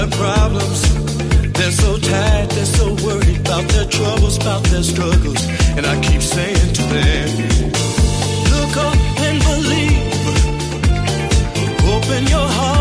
their problems. They're so tired, they're so worried about their troubles, about their struggles. And I keep saying to them, look up and believe. Open your heart.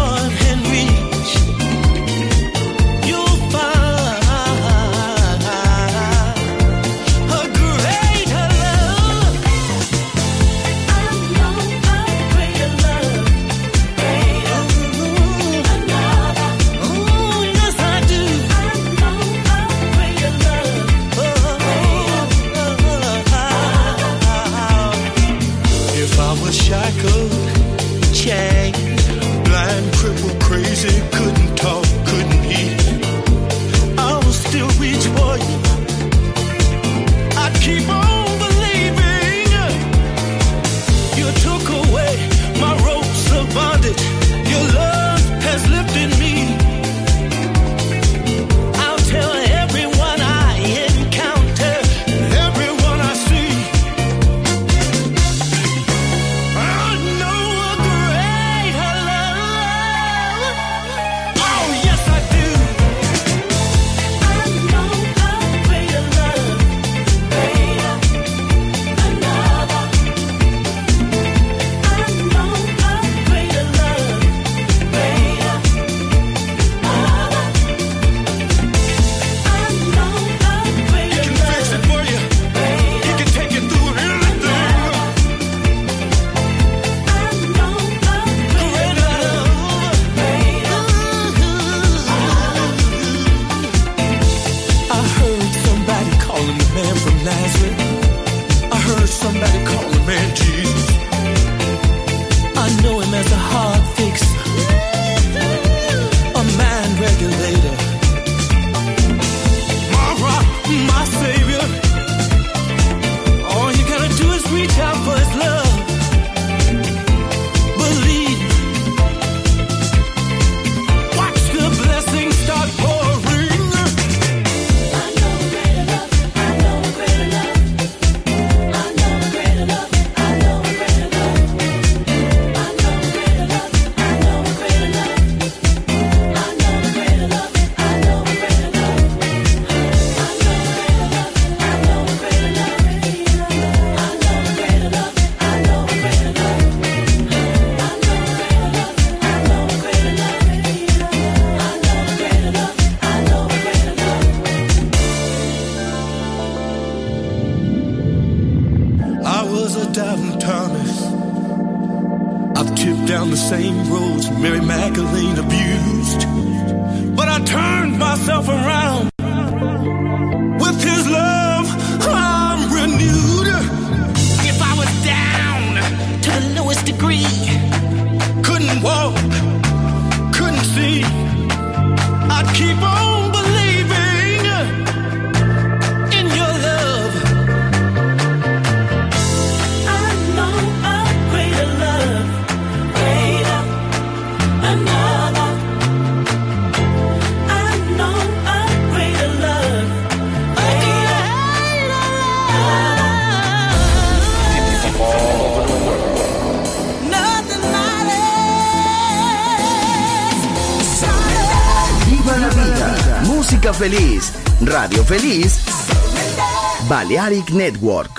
I heard somebody call him man Jesus. I know him as a hard fix. Música feliz. Radio feliz. Balearic Network.